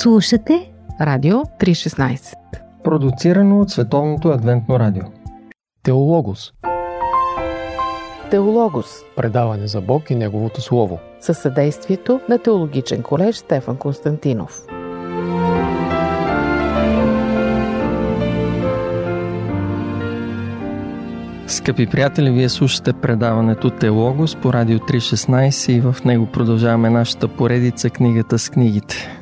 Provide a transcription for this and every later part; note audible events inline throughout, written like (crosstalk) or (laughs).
Слушате Радио 316 Продуцирано от Световното адвентно радио. Теологос. Теологос. Предаване за Бог и Неговото Слово. Със съдействието на Теологичен колеж Стефан Константинов. Скъпи приятели, вие слушате предаването Теологос по Радио 316 и в него продължаваме нашата поредица книгата с книгите.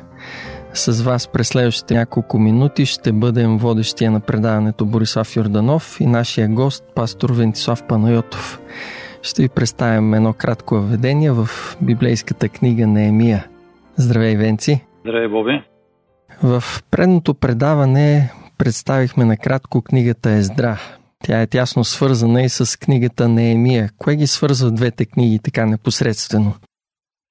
С вас през следващите няколко минути ще бъдем водещия на предаването Борислав Йорданов и нашия гост, пастор Вентислав Панайотов. Ще ви представим едно кратко въведение в библейската книга Неемия. Здравей, Венци! Здравей, Боби! В предното предаване представихме накратко книгата Ездра. Тя е тясно свързана и с книгата Неемия. Кое ги свързва двете книги така непосредствено?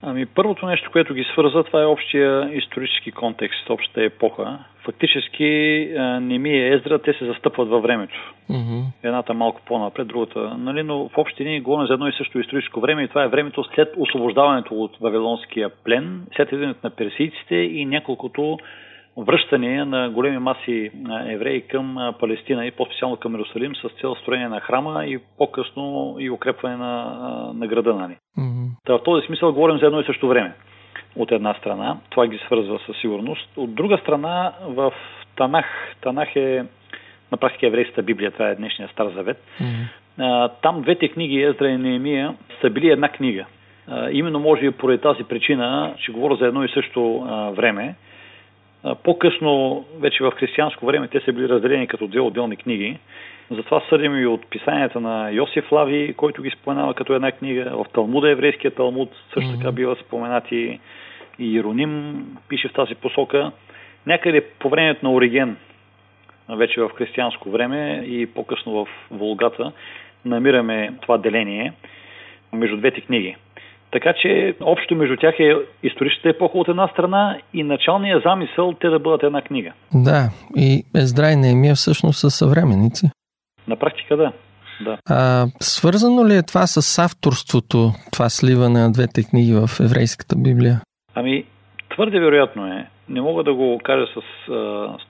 Ами първото нещо, което ги свърза, това е общия исторически контекст, общата епоха. Фактически Немия и Ездра, те се застъпват във времето. Mm-hmm. Едната малко по-напред, другата. Нали, но в общи линии говорим за едно и също историческо време и това е времето след освобождаването от Вавилонския плен, след идването на персийците и няколкото връщане на големи маси евреи към Палестина и по-специално към Иерусалим с цел строение на храма и по-късно и укрепване на, на града. Нали. Mm-hmm. Та, в този смисъл говорим за едно и също време. От една страна, това ги свързва със сигурност. От друга страна, в Танах, Танах е на практика еврейската Библия, това е днешния Стар Завет. Mm-hmm. Там двете книги, Ездра и Неемия, са били една книга. Именно може и поради тази причина, че говоря за едно и също време, по-късно, вече в християнско време, те са били разделени като две отделни книги. Затова съдим и от писанията на Йосиф Лави, който ги споменава като една книга. В Талмуда, еврейския Талмуд, също така бива споменати и Иероним пише в тази посока. Някъде по времето на Ориген, вече в християнско време и по-късно в Волгата, намираме това деление между двете книги. Така че общо между тях е историческата епоха от една страна и началният замисъл те да бъдат една книга. Да, и Ездра и Неемия всъщност са съвременници. На практика да. да. А, свързано ли е това с авторството, това сливане на двете книги в еврейската Библия? Ами, твърде вероятно е. Не мога да го кажа с а,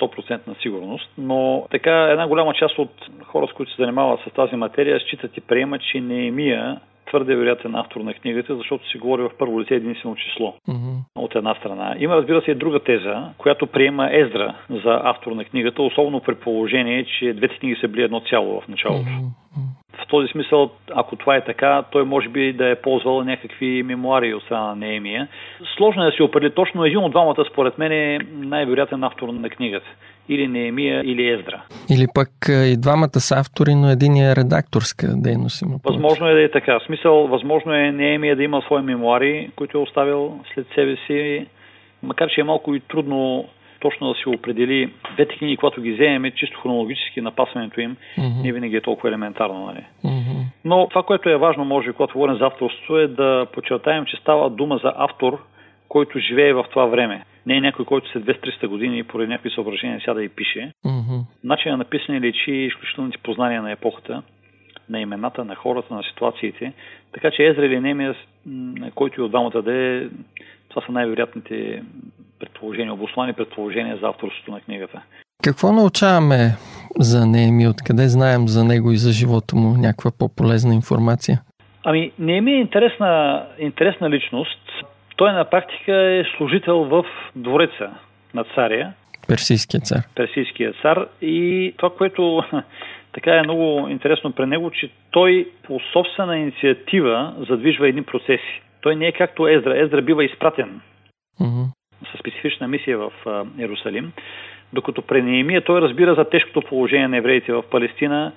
100% сигурност, но така една голяма част от хора, с които се занимават с тази материя, считат и приемат, че Неемия твърде вероятен автор на книгата, защото се говори в първо лице единствено число. Mm-hmm. От една страна. Има, разбира се, и друга теза, която приема Ездра за автор на книгата, особено при положение, че двете книги са били едно цяло в началото. Mm-hmm. В този смисъл, ако това е така, той може би да е ползвал някакви мемуари от страна на Неемия. Сложно е да се определи точно един от двамата, според мен, е най-вероятен автор на книгата или Неемия, или Ездра. Или пък и двамата са автори, но един е редакторска дейност има. Възможно е да е така. В смисъл, възможно е Неемия да има свои мемуари, които е оставил след себе си, макар че е малко и трудно точно да се определи двете книги, когато ги вземем, чисто хронологически напасването им, mm-hmm. не винаги е толкова елементарно. Нали? Mm-hmm. Но това, което е важно, може, когато говорим за авторство, е да подчертаем, че става дума за автор, който живее в това време. Не е някой, който след 200-300 години поради някакви съображения сяда и пише. Mm-hmm. Начинът на писане личи изключителните познания на епохата, на имената, на хората, на ситуациите. Така че Езра или Немия, който и от двамата да е, това са най-вероятните предположения, обослани предположения за авторството на книгата. Какво научаваме за Нееми? Откъде знаем за него и за живота му някаква по-полезна информация? Ами, Нееми е интересна, интересна личност. Той на практика е служител в двореца на царя. Персийския цар. Персийския цар. И това, което така е много интересно при него, че той по собствена инициатива задвижва едни процеси. Той не е както Ездра. Ездра бива изпратен mm-hmm. със специфична мисия в Иерусалим, докато при Неемия той разбира за тежкото положение на евреите в Палестина,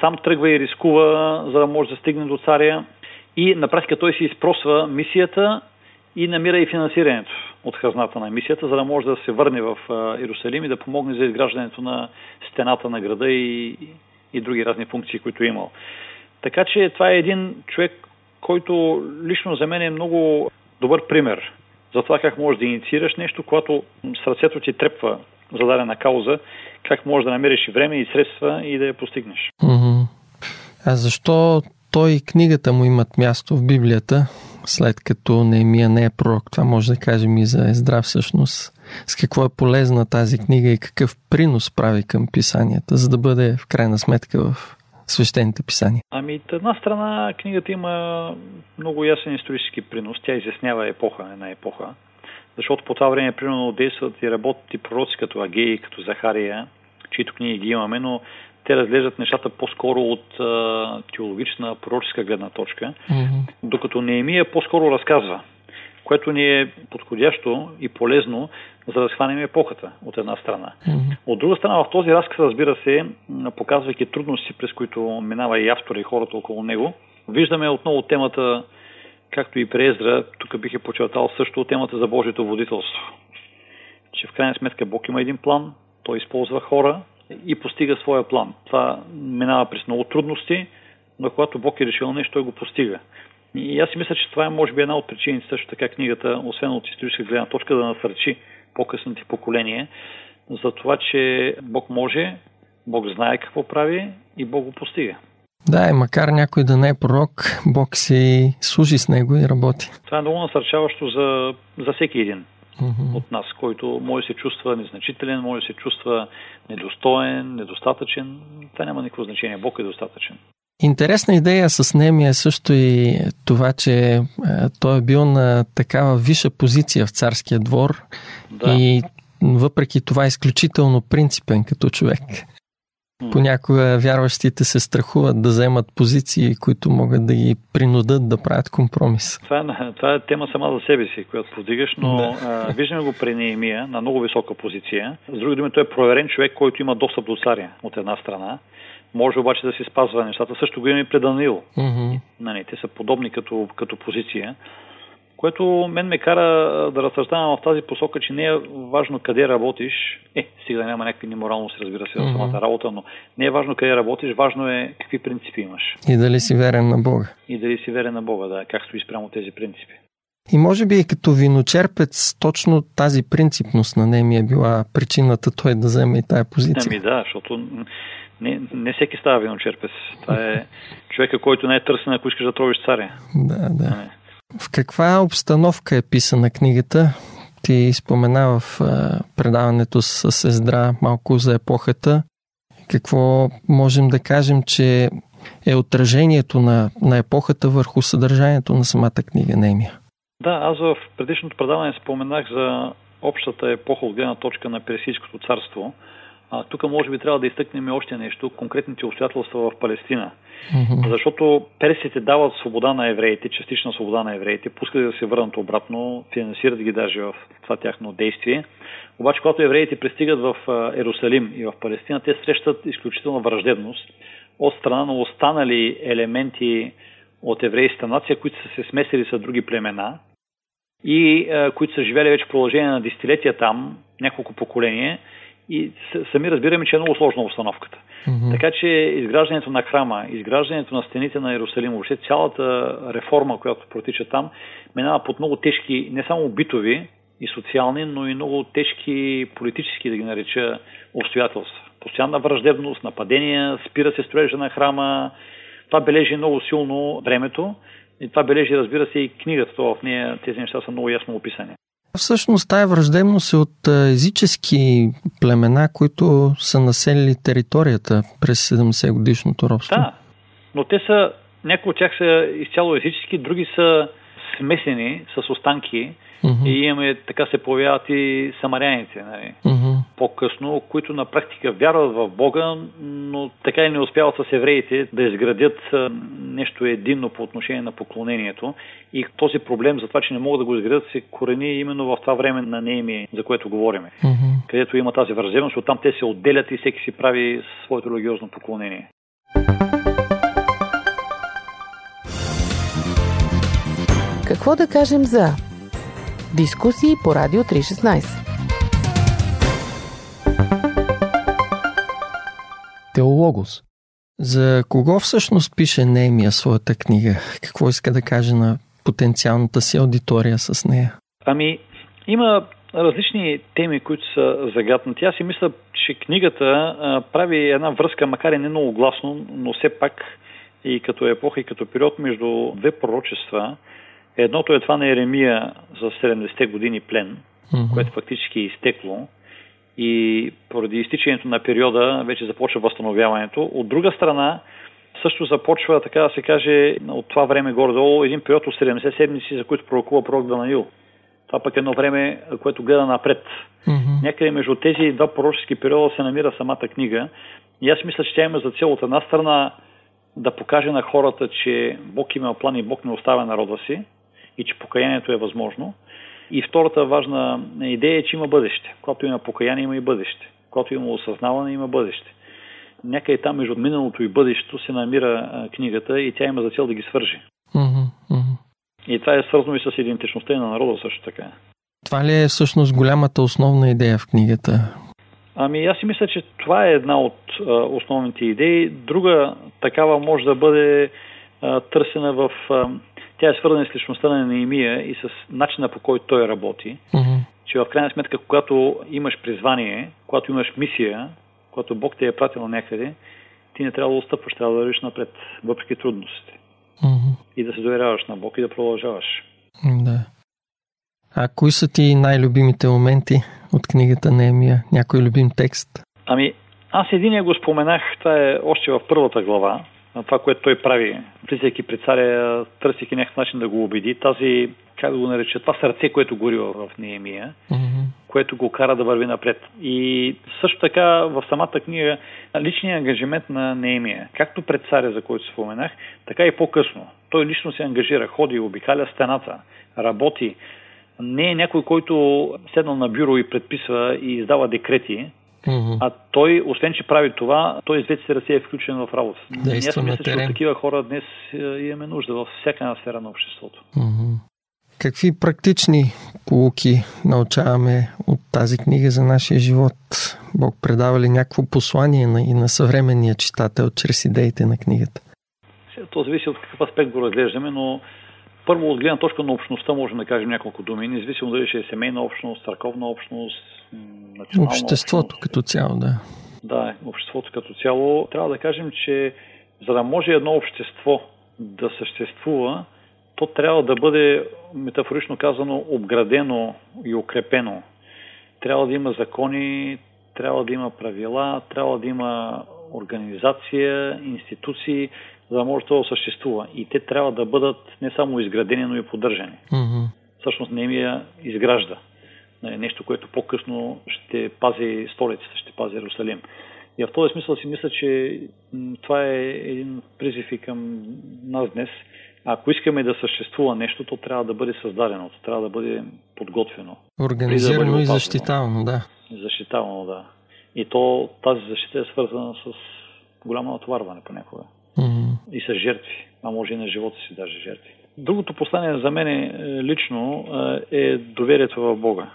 сам тръгва и рискува, за да може да стигне до царя и на практика той си изпросва мисията и намира и финансирането от хазната на мисията, за да може да се върне в Иерусалим и да помогне за изграждането на стената на града и, и други разни функции, които е имал. Така че това е един човек, който лично за мен е много добър пример за това как можеш да инициираш нещо, когато сърцето ти трепва за дадена кауза, как можеш да намериш време и средства и да я постигнеш. А защо той и книгата му имат място в Библията, след като Неемия не е пророк? Това може да кажем и за Ездра всъщност. с какво е полезна тази книга и какъв принос прави към писанията, за да бъде в крайна сметка в свещените писания? Ами, от една страна книгата има много ясен исторически принос. Тя изяснява епоха, една епоха. Защото по това време, примерно, действат и работят и пророци като Агей, като Захария, чието книги ги имаме, но те разглеждат нещата по-скоро от а, теологична, пророческа гледна точка, mm-hmm. докато Неемия по-скоро разказва, което ни е подходящо и полезно, за да схванем епохата от една страна. Mm-hmm. От друга страна, в този разказ, разбира се, показвайки трудности, през които минава и автора и хората около него, виждаме отново темата, както и при Ездра, тук бих е почертал също темата за Божието водителство. Че в крайна сметка Бог има един план, той използва хора, и постига своя план. Това минава през много трудности, но когато Бог е решил нещо, той го постига. И аз си мисля, че това е може би една от причините също така книгата, освен от историческа гледна точка, да насърчи по-късните поколения за това, че Бог може, Бог знае какво прави и Бог го постига. Да, и макар някой да не е пророк, Бог си служи с него и работи. Това е много насърчаващо за, за всеки един mm-hmm. от нас, който може се чувства незначителен, може се чувства недостоен, недостатъчен. Това няма никакво значение. Бог е достатъчен. Интересна идея с Немия е също и това, че е, той е бил на такава висша позиция в царския двор да. и въпреки това е изключително принципен като човек. Понякога вярващите се страхуват да вземат позиции, които могат да ги принудат да правят компромис. Това е, това е тема сама за себе си, която подигаш, но да. а, виждаме го при Неемия на много висока позиция. С други думи, той е проверен човек, който има достъп до царя от една страна. Може обаче да си спазва нещата. Също го има и пред Даниил. Mm-hmm. Нали, те са подобни като, като позиция което мен ме кара да разсъждавам в тази посока, че не е важно къде работиш. Е, сега да няма някакви неморалности, разбира се, в mm-hmm. самата работа, но не е важно къде работиш, важно е какви принципи имаш. И дали си верен на Бога. И дали си верен на Бога, да, как стои спрямо тези принципи. И може би като виночерпец, точно тази принципност на Неми е била причината той да вземе и тая позиция. Ами да, защото не, не всеки става виночерпец. Това е човека, който не е търсен, ако искаш да тровиш царя. Да, да. Не. В каква обстановка е писана книгата? Ти спомена в предаването с Ездра малко за епохата. Какво можем да кажем, че е отражението на, на епохата върху съдържанието на самата книга Немия? Да, аз в предишното предаване споменах за общата епоха от гледна точка на Персийското царство. А, тук може би трябва да изтъкнем още нещо, конкретните обстоятелства в Палестина – Mm-hmm. Защото персите дават свобода на евреите, частична свобода на евреите, пускат да се върнат обратно, финансират ги даже в това тяхно действие. Обаче, когато евреите пристигат в Ерусалим и в Палестина, те срещат изключителна враждебност от страна на останали елементи от еврейската нация, които са се смесили с други племена и а, които са живели вече в продължение на десетилетия там, няколко поколения, и сами разбираме, че е много сложна обстановката. Mm-hmm. Така че изграждането на храма, изграждането на стените на Иерусалим, въобще цялата реформа, която протича там, минава под много тежки, не само битови и социални, но и много тежки политически, да ги нареча, обстоятелства. Постоянна враждебност, нападения, спира се строежа на храма. Това бележи много силно времето и това бележи, разбира се, и книгата. Това в нея тези неща са много ясно описани. Всъщност тая враждебност е от езически племена, които са населили територията през 70 годишното робство. Да, но те са, някои от тях са изцяло езически, други са смесени с останки Uh-huh. И имаме, така се появяват и самаряните, нали? По-късно, които на практика вярват в Бога, но така и не успяват с евреите да изградят нещо единно по отношение на поклонението. И този проблем за това, че не могат да го изградят, се корени именно в това време на Нееми, за което говориме. Uh-huh. Където има тази враждебност, оттам те се отделят и всеки си прави своето религиозно поклонение. Какво да кажем за Дискусии по Радио 316 Теологос За кого всъщност пише Неемия своята книга? Какво иска да каже на потенциалната си аудитория с нея? Ами, има различни теми, които са загаднати. Аз си мисля, че книгата а, прави една връзка, макар и не много гласно, но все пак и като епоха и като период между две пророчества – Едното е това на Еремия за 70-те години плен mm-hmm. което фактически е изтекло и поради изтичането на периода вече започва възстановяването. От друга страна, също започва, така да се каже, от това време горе-долу, един период от 70 седмици, за които пророкува пророк Данаил. Това пък е едно време, което гледа напред. Mm-hmm. Някъде между тези два пророчески периода се намира самата книга. И аз мисля, че тя има за цел от една страна да покаже на хората, че Бог има план и Бог не оставя народа си и че покаянието е възможно. И втората важна идея е, че има бъдеще. Когато има покаяние, има и бъдеще. Когато има осъзнаване, има бъдеще. Някъде там между миналото и бъдещето се намира книгата и тя има за цел да ги свържи. Mm-hmm. И това е свързано и с идентичността на народа също така. Това ли е всъщност голямата основна идея в книгата? Ами аз си мисля, че това е една от а, основните идеи. Друга такава може да бъде а, търсена в... А, тя е свързана с личността на Неемия и с начина по който той работи. Mm-hmm. Че в крайна сметка, когато имаш призвание, когато имаш мисия, когато Бог те е пратил някъде, ти не трябва да отстъпваш, трябва да вървиш напред, въпреки трудностите. Mm-hmm. И да се доверяваш на Бог и да продължаваш. Да. А кои са ти най-любимите моменти от книгата Неемия? Някой любим текст? Ами, аз единия го споменах, това е още в първата глава, това, което той прави, влизайки при царя, търсейки някакъв начин да го убеди. Тази, как да го нареча, това сърце, което гори в Неемия, mm-hmm. което го кара да върви напред. И също така в самата книга личният ангажимент на Неемия, както пред царя, за който споменах, така и по-късно. Той лично се ангажира, ходи, обикаля стената, работи, не е някой, който седнал на бюро и предписва и издава декрети, mm-hmm. а той, освен че прави това, той с двете ръце е включен в работа. Аз мисля, че от такива хора днес е, имаме нужда във всяка една сфера на обществото. Mm-hmm. Какви практични полуки научаваме от тази книга за нашия живот? Бог предава ли някакво послание на, и на съвременния читател чрез идеите на книгата? То зависи от какъв аспект го разглеждаме, но първо, от гледна точка на общността можем да кажем няколко думи, независимо дали ще е семейна общност, църковна общност, национална Обществото като цяло, да. Да, обществото като цяло. Трябва да кажем, че за да може едно общество да съществува, то трябва да бъде, метафорично казано, обградено и укрепено. Трябва да има закони, трябва да има правила, трябва да има организация, институции, за да може това да съществува. И те трябва да бъдат не само изградени, но и поддържани. Mm-hmm. Всъщност Немия изгражда нещо, което по-късно ще пази столицата, ще пази Иерусалим. И в този смисъл си мисля, че това е един призив и към нас днес. Ако искаме да съществува нещо, то трябва да бъде създадено, то трябва да бъде подготвено. Организирано и защитавано, да. Защитавано, да. И то тази защита е свързана с голямо натоварване понякога. Mm-hmm. И с жертви, а може и на живота си даже жертви. Другото послание за мен лично е доверието в Бога.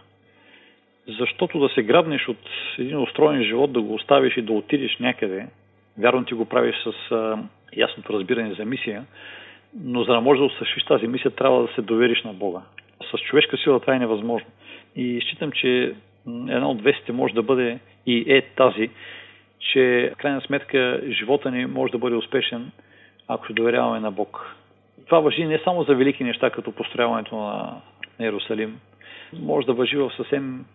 Защото да се грабнеш от един устроен живот, да го оставиш и да отидеш някъде, вярно ти го правиш с а, ясното разбиране за мисия, но за да можеш да осъществиш тази мисия, трябва да се довериш на Бога. С човешка сила това е невъзможно. И считам, че една от вестите може да бъде и е тази, че в крайна сметка живота ни може да бъде успешен, ако се доверяваме на Бог. Това въжи не само за велики неща, като построяването на Иерусалим. Може да въжи в съвсем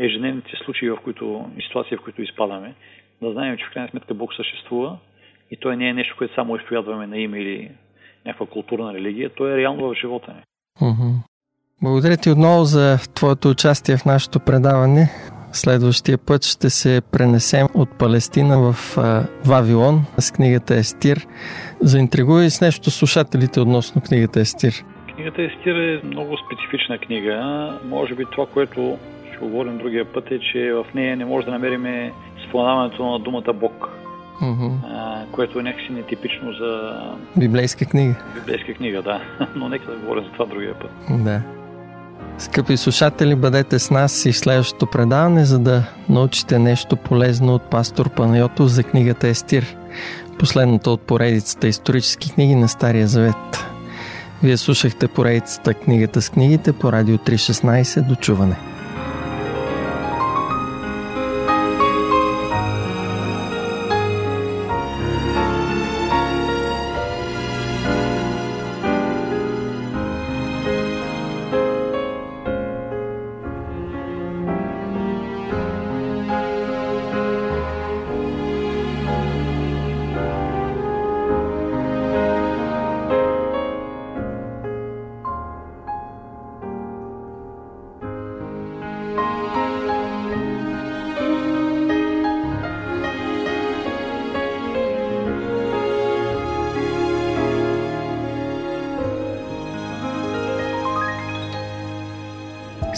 ежедневните случаи, в които, и ситуации, в които изпадаме. Да знаем, че в крайна сметка Бог съществува и той не е нещо, което само изповядваме на име или някаква културна религия. Той е реално в живота ни. Mm-hmm. Благодаря ти отново за твоето участие в нашето предаване. Следващия път ще се пренесем от Палестина в Вавилон с книгата Естир. Заинтригуй с нещо слушателите относно книгата Естир. Книгата Естир е много специфична книга. Може би това, което говорим другия път е, че в нея не може да намерим споменаването на думата Бог. Mm-hmm. А, което е някакси нетипично за библейска книга. Библейска книга, да. (laughs) Но нека да говорим за това другия път. Да. Скъпи слушатели, бъдете с нас и в следващото предаване, за да научите нещо полезно от пастор Панайотов за книгата Естир, последната от поредицата исторически книги на Стария Завет. Вие слушахте поредицата Книгата с книгите по Радио 316. До чуване!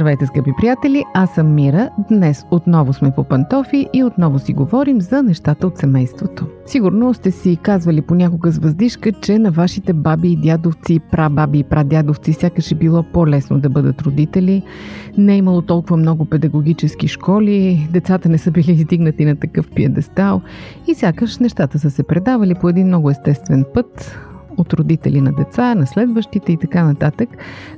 Здравейте, скъпи приятели! Аз съм Мира. Днес отново сме по пантофи и отново си говорим за нещата от семейството. Сигурно сте си казвали понякога с въздишка, че на вашите баби и дядовци, прабаби и прадядовци сякаш е било по-лесно да бъдат родители. Не е имало толкова много педагогически школи, децата не са били (laughs) издигнати на такъв пиедестал и сякаш нещата са се предавали по един много естествен път, от родители на деца, на следващите и така нататък.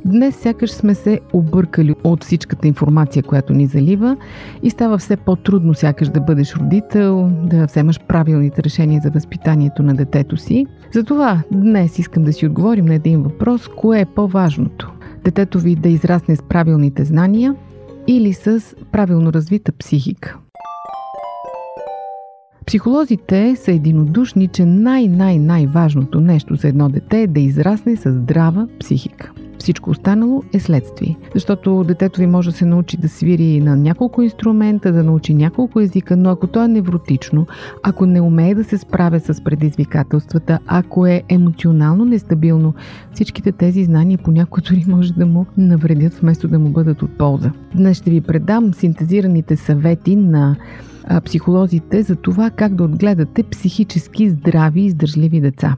Днес сякаш сме се объркали от всичката информация, която ни залива и става все по-трудно сякаш да бъдеш родител, да вземаш правилните решения за възпитанието на детето си. Затова днес искам да си отговорим на един въпрос, кое е по-важното? Детето ви да израсне с правилните знания или с правилно развита психика? Психолозите са единодушни, че най-най-най-важното нещо за едно дете е да израсне с здрава психика. Всичко останало е следствие. Защото детето ви може да се научи да свири на няколко инструмента, да научи няколко езика, но ако то е невротично, ако не умее да се справя с предизвикателствата, ако е емоционално нестабилно, всичките тези знания понякога (laughs) дори може да му навредят вместо да му бъдат от полза. Днес ще ви предам синтезираните съвети на психолозите за това как да отгледате психически здрави и издържливи деца.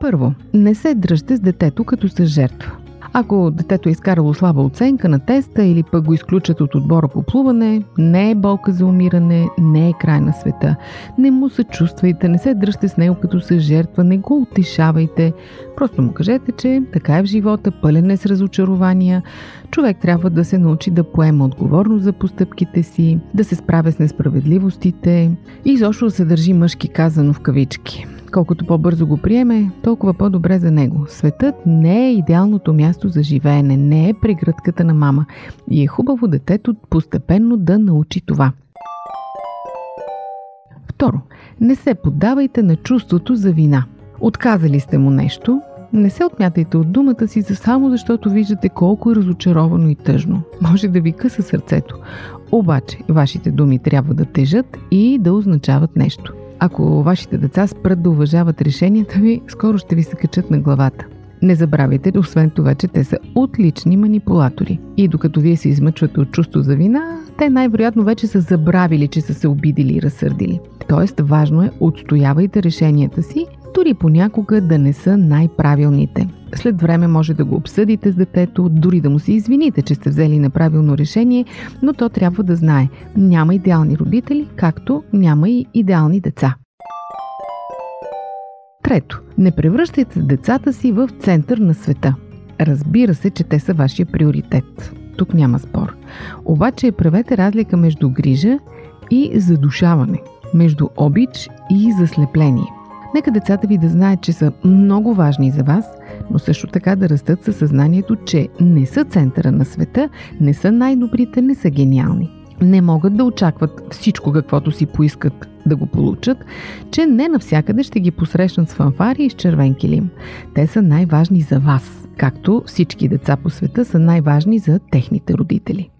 Първо, не се дръжте с детето като се жертва. Ако детето е изкарало слаба оценка на теста или пък го изключат от отбора по плуване, не е болка за умиране, не е край на света. Не му съчувствайте, не се дръжте с него като се жертва, не го утешавайте. Просто му кажете, че така е в живота, пълен е с разочарования. Човек трябва да се научи да поема отговорност за постъпките си, да се справя с несправедливостите и изобщо да се държи мъжки казано в кавички. Колкото по-бързо го приеме, толкова по-добре за него. Светът не е идеалното място за живеене, не е прегръдката на мама. И е хубаво детето постепенно да научи това. Второ, не се поддавайте на чувството за вина. Отказали сте му нещо, не се отмятайте от думата си за само защото виждате колко е разочаровано и тъжно. Може да ви къса сърцето. Обаче, вашите думи трябва да тежат и да означават нещо. Ако вашите деца спрат да уважават решенията ви, скоро ще ви се качат на главата. Не забравяйте, освен това, че те са отлични манипулатори. И докато вие се измъчвате от чувство за вина, те най-вероятно вече са забравили, че са се обидили и разсърдили. Тоест, важно е, отстоявайте решенията си, дори понякога да не са най-правилните. След време може да го обсъдите с детето, дори да му се извините, че сте взели неправилно решение, но то трябва да знае, няма идеални родители, както няма и идеални деца. Трето, не превръщайте децата си в център на света. Разбира се, че те са вашия приоритет. Тук няма спор. Обаче правете разлика между грижа и задушаване, между обич и заслепление. Нека децата ви да знаят, че са много важни за вас, но също така да растат със съзнанието, че не са центъра на света, не са най-добрите, не са гениални. Не могат да очакват всичко, каквото си поискат да го получат, че не навсякъде ще ги посрещнат с фанфари и с червен килим. Те са най-важни за вас, както всички деца по света са най-важни за техните родители.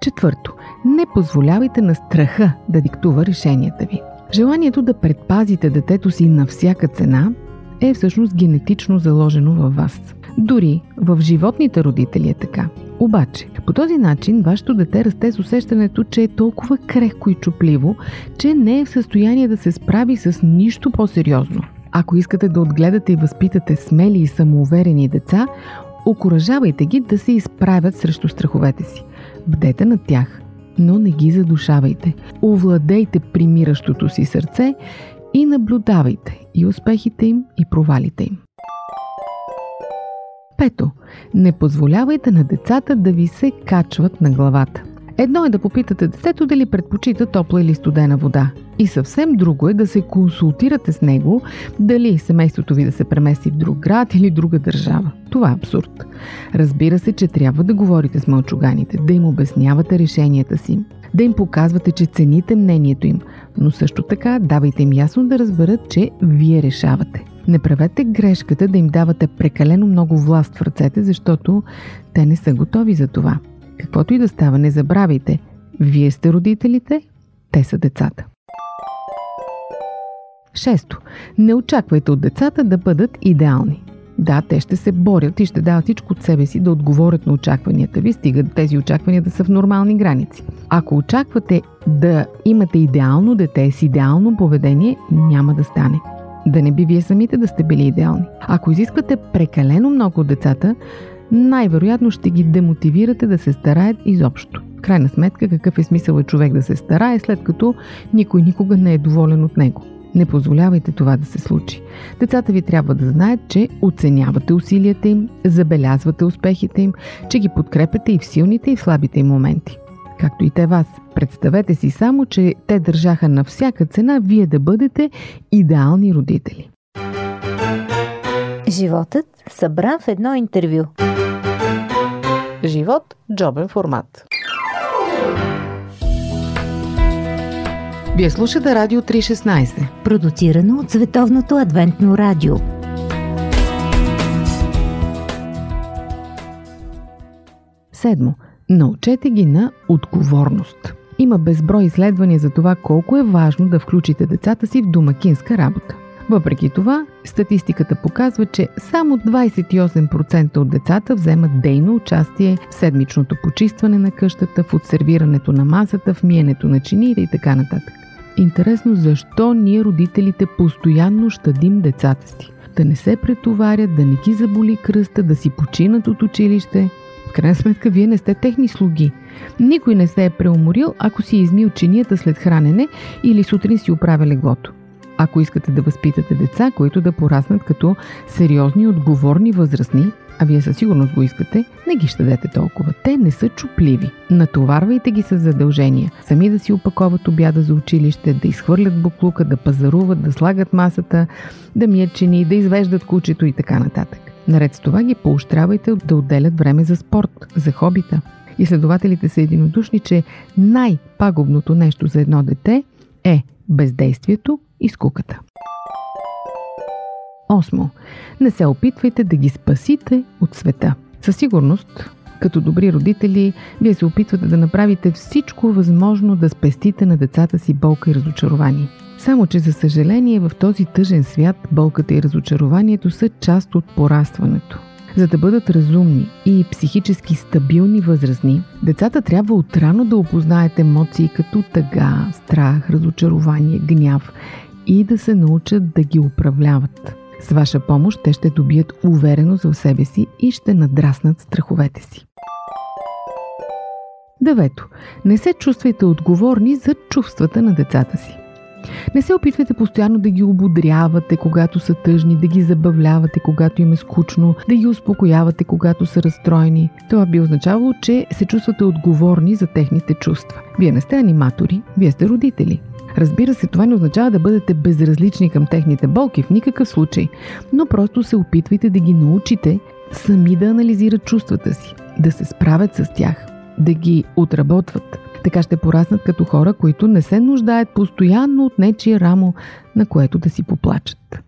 Четвърто, не позволявайте на страха да диктува решенията ви. Желанието да предпазите детето си на всяка цена е всъщност генетично заложено във вас. Дори в животните родители е така. Обаче, по този начин вашето дете расте с усещането, че е толкова крехко и чупливо, че не е в състояние да се справи с нищо по-сериозно. Ако искате да отгледате и възпитате смели и самоуверени деца, окоръжавайте ги да се изправят срещу страховете си. Бдете над тях, но не ги задушавайте. Овладейте примиращото си сърце и наблюдавайте и успехите им, и провалите им. Пето, не позволявайте на децата да ви се качват на главата. Едно е да попитате детето дали предпочита топла или студена вода. И съвсем друго е да се консултирате с него дали семейството ви да се премести в друг град или друга държава. Това е абсурд. Разбира се, че трябва да говорите с мълчуганите, да им обяснявате решенията си, да им показвате, че цените мнението им, но също така давайте им ясно да разберат, че вие решавате. Не правете грешката да им давате прекалено много власт в ръцете, защото те не са готови за това. Каквото и да става, не забравяйте. Вие сте родителите, те са децата. Шесто. Не очаквайте от децата да бъдат идеални. Да, те ще се борят и ще дават всичко от себе си да отговорят на очакванията ви, стигат тези очаквания да са в нормални граници. Ако очаквате да имате идеално дете с идеално поведение, няма да стане. Да не би вие самите да сте били идеални. Ако изисквате прекалено много от децата, най-вероятно ще ги демотивирате да се стараят изобщо. Крайна сметка, какъв е смисъл е човек да се старае, след като никой никога не е доволен от него. Не позволявайте това да се случи. Децата ви трябва да знаят, че оценявате усилията им, забелязвате успехите им, че ги подкрепяте и в силните и в слабите им моменти. Както и те вас. Представете си само, че те държаха на всяка цена вие да бъдете идеални родители. Животът събран в едно интервю. Живот – джобен формат. Вие слушате Радио 316. Продуцирано от Световното адвентно радио. Седмо. Научете ги на отговорност. Има безброй изследвания за това колко е важно да включите децата си в домакинска работа. Въпреки това, статистиката показва, че само 28% от децата вземат дейно участие в седмичното почистване на къщата, в отсервирането на масата, в миенето на чиниите и така нататък. Интересно защо ние родителите постоянно щадим децата си. Да не се претоварят, да не ги заболи кръста, да си починат от училище. В крайна сметка, вие не сте техни слуги. Никой не се е преуморил, ако си е измил чинията след хранене или сутрин си оправя леглото. Ако искате да възпитате деца, които да пораснат като сериозни, отговорни възрастни, а вие със сигурност го искате, не ги щадете толкова. Те не са чупливи. Натоварвайте ги с задължения. Сами да си опаковат обяда за училище, да изхвърлят буклука, да пазаруват, да слагат масата, да мият чини, да извеждат кучето и така нататък. Наред с това ги поощрявайте да отделят време за спорт, за хобита. Изследователите са единодушни, че най-пагубното нещо за едно дете е бездействието и скуката. Осмо. Не се опитвайте да ги спасите от света. Със сигурност, като добри родители, вие се опитвате да направите всичко възможно да спестите на децата си болка и разочарование. Само, че за съжаление в този тъжен свят болката и разочарованието са част от порастването. За да бъдат разумни и психически стабилни възрастни, децата трябва отрано да опознаят емоции като тъга, страх, разочарование, гняв и да се научат да ги управляват. С ваша помощ те ще добият увереност в себе си и ще надраснат страховете си. Девето. Не се чувствайте отговорни за чувствата на децата си. Не се опитвайте постоянно да ги ободрявате, когато са тъжни, да ги забавлявате, когато им е скучно, да ги успокоявате, когато са разстроени. Това би означавало, че се чувствате отговорни за техните чувства. Вие не сте аниматори, вие сте родители. Разбира се, това не означава да бъдете безразлични към техните болки в никакъв случай, но просто се опитвайте да ги научите сами да анализират чувствата си, да се справят с тях, да ги отработват. Така ще пораснат като хора, които не се нуждаят постоянно от нечие рамо, на което да си поплачат.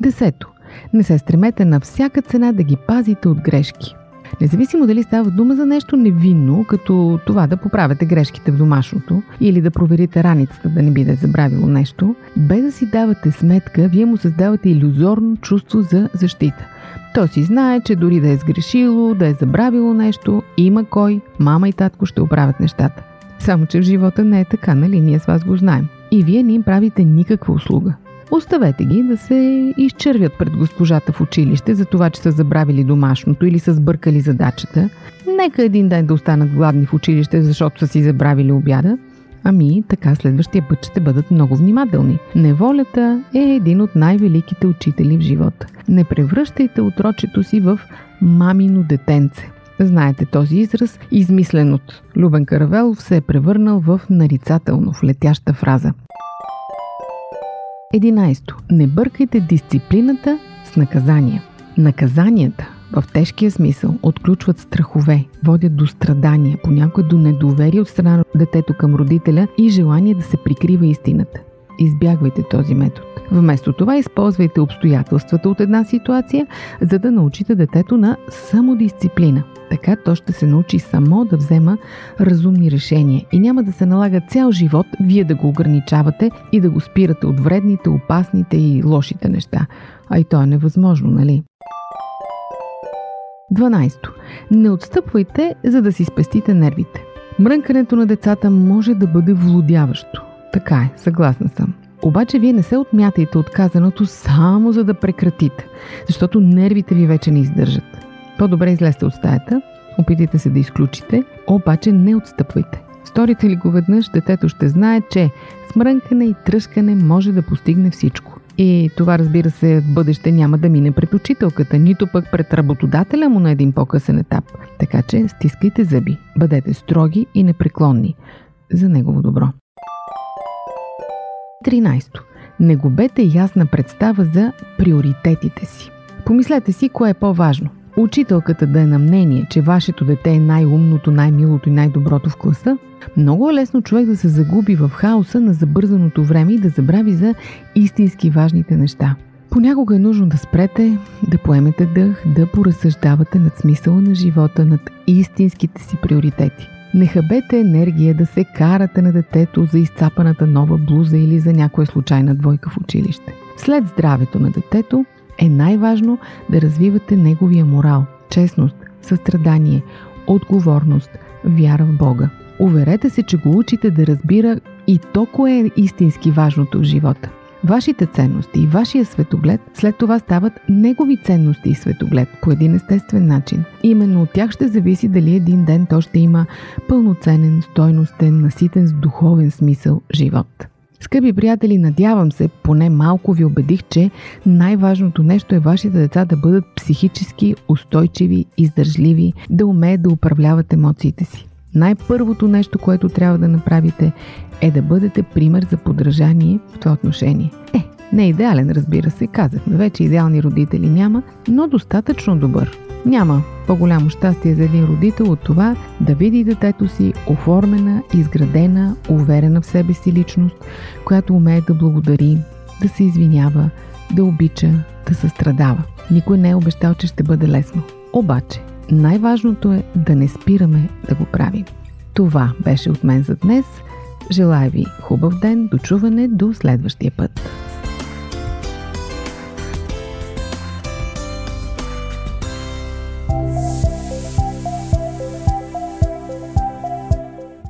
Десето. Не се стремете на всяка цена да ги пазите от грешки. Независимо дали става дума за нещо невинно, като това да поправяте грешките в домашното или да проверите раницата да не би да е забравило нещо, без да си давате сметка, вие му създавате иллюзорно чувство за защита. То си знае, че дори да е сгрешило, да е забравило нещо, има кой, мама и татко ще оправят нещата. Само, че в живота не е така, нали? Ние с вас го знаем. И вие не им правите никаква услуга. Оставете ги да се изчервят пред госпожата в училище за това, че са забравили домашното или са сбъркали задачата. Нека един ден да останат гладни в училище, защото са си забравили обяда. Ами, така следващия път ще бъдат много внимателни. Неволята е един от най-великите учители в живота. Не превръщайте отрочето си в мамино детенце. Знаете този израз, измислен от Любен Каравелов, се е превърнал в нарицателно, в летяща фраза. 11. Не бъркайте дисциплината с наказания. Наказанията в тежкия смисъл отключват страхове, водят до страдания, понякога до недоверие от страна на детето към родителя и желание да се прикрива истината. Избягвайте този метод. Вместо това използвайте обстоятелствата от една ситуация, за да научите детето на самодисциплина. Така то ще се научи само да взема разумни решения и няма да се налага цял живот вие да го ограничавате и да го спирате от вредните, опасните и лошите неща. А и то е невъзможно, нали? 12. Не отстъпвайте, за да си спестите нервите. Мрънкането на децата може да бъде влудяващо. Така е, съгласна съм. Обаче вие не се отмятайте от казаното само за да прекратите, защото нервите ви вече не издържат. По-добре излезте от стаята, опитайте се да изключите, обаче не отстъпвайте. Сторите ли го веднъж, детето ще знае, че смрънкане и тръскане може да постигне всичко. И това, разбира се, в бъдеще няма да мине пред учителката, нито пък пред работодателя му на един по-късен етап. Така че стискайте зъби, бъдете строги и непреклонни за негово добро. 13. Не губете ясна представа за приоритетите си. Помислете си кое е по-важно. Учителката да е на мнение, че вашето дете е най-умното, най-милото и най-доброто в класа, много е лесно човек да се загуби в хаоса на забързаното време и да забрави за истински важните неща. Понякога е нужно да спрете, да поемете дъх, да поразсъждавате над смисъла на живота, над истинските си приоритети. Не хабете енергия да се карате на детето за изцапаната нова блуза или за някоя случайна двойка в училище. След здравето на детето е най-важно да развивате неговия морал, честност, състрадание, отговорност, вяра в Бога. Уверете се, че го учите да разбира и то, кое е истински важното в живота – Вашите ценности и вашия светоглед след това стават негови ценности и светоглед по един естествен начин. Именно от тях ще зависи дали един ден то ще има пълноценен, стойностен, наситен с духовен смисъл живот. Скъпи приятели, надявам се, поне малко ви убедих, че най-важното нещо е вашите деца да бъдат психически устойчиви, издържливи, да умеят да управляват емоциите си. Най-първото нещо, което трябва да направите е да бъдете пример за подражание в това отношение. Е, не е идеален, разбира се, казахме. Вече идеални родители няма, но достатъчно добър. Няма по-голямо щастие за един родител от това да види детето си оформена, изградена, уверена в себе си личност, която умее да благодари, да се извинява, да обича, да състрадава. Никой не е обещал, че ще бъде лесно. Обаче, най-важното е да не спираме да го правим. Това беше от мен за днес – Желая ви хубав ден, дочуване до следващия път.